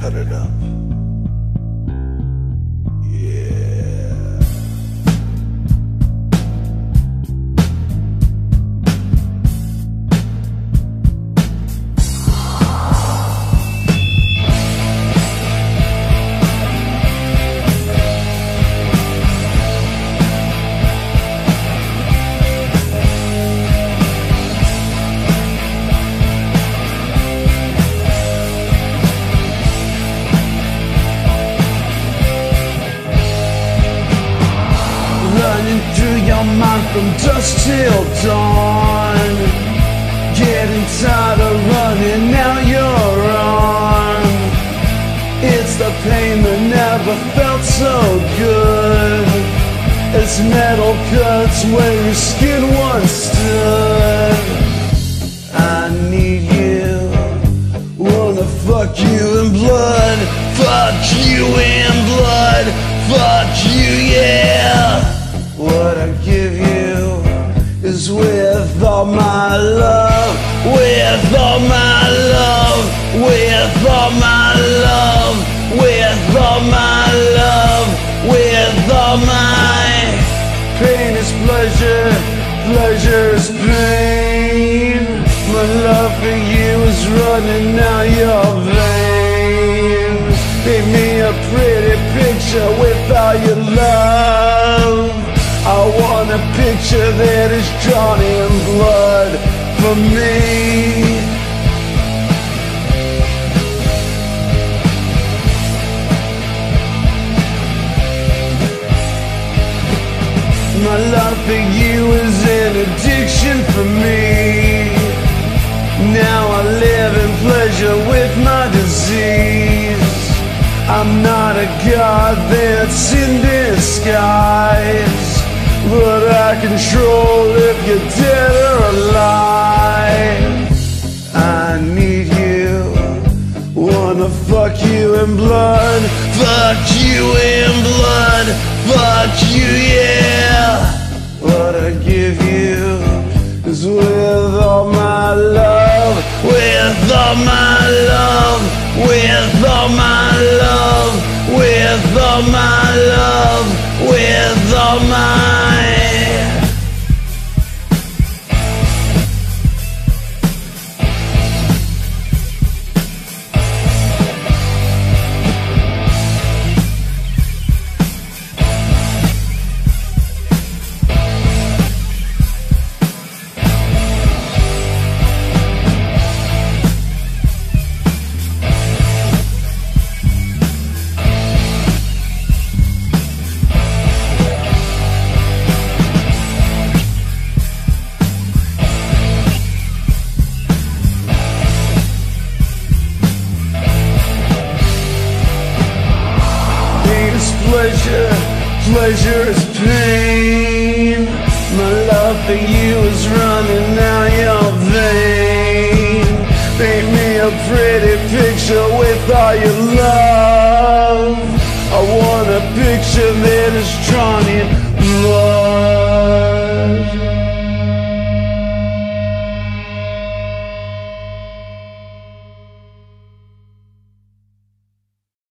Cut it from dusk till dawn. Getting tired of running, now you're on. It's the pain that never felt so good. It's metal cuts where your skin once stood. I need you. Wanna fuck you in blood. Fuck you in is with all my love. With all my love. With all my love. With all my love. With all my pain is pleasure. Pleasure is pain. My love for you is running down your veins. Paint me a pretty picture with all your love. A picture that is drawn in blood for me. My love for you is an addiction for me. Now I live in pleasure with my disease. I'm not a god that's in disguise, I control if you're dead or alive. I need you, wanna fuck you in blood, fuck you in blood, fuck you, yeah. What I give you is with all my love, with all my love, with all my love, with all my love, pleasure, pleasure is pain. My love for you is running down your vein. Paint me a pretty picture with all your love. I want a picture that is blood.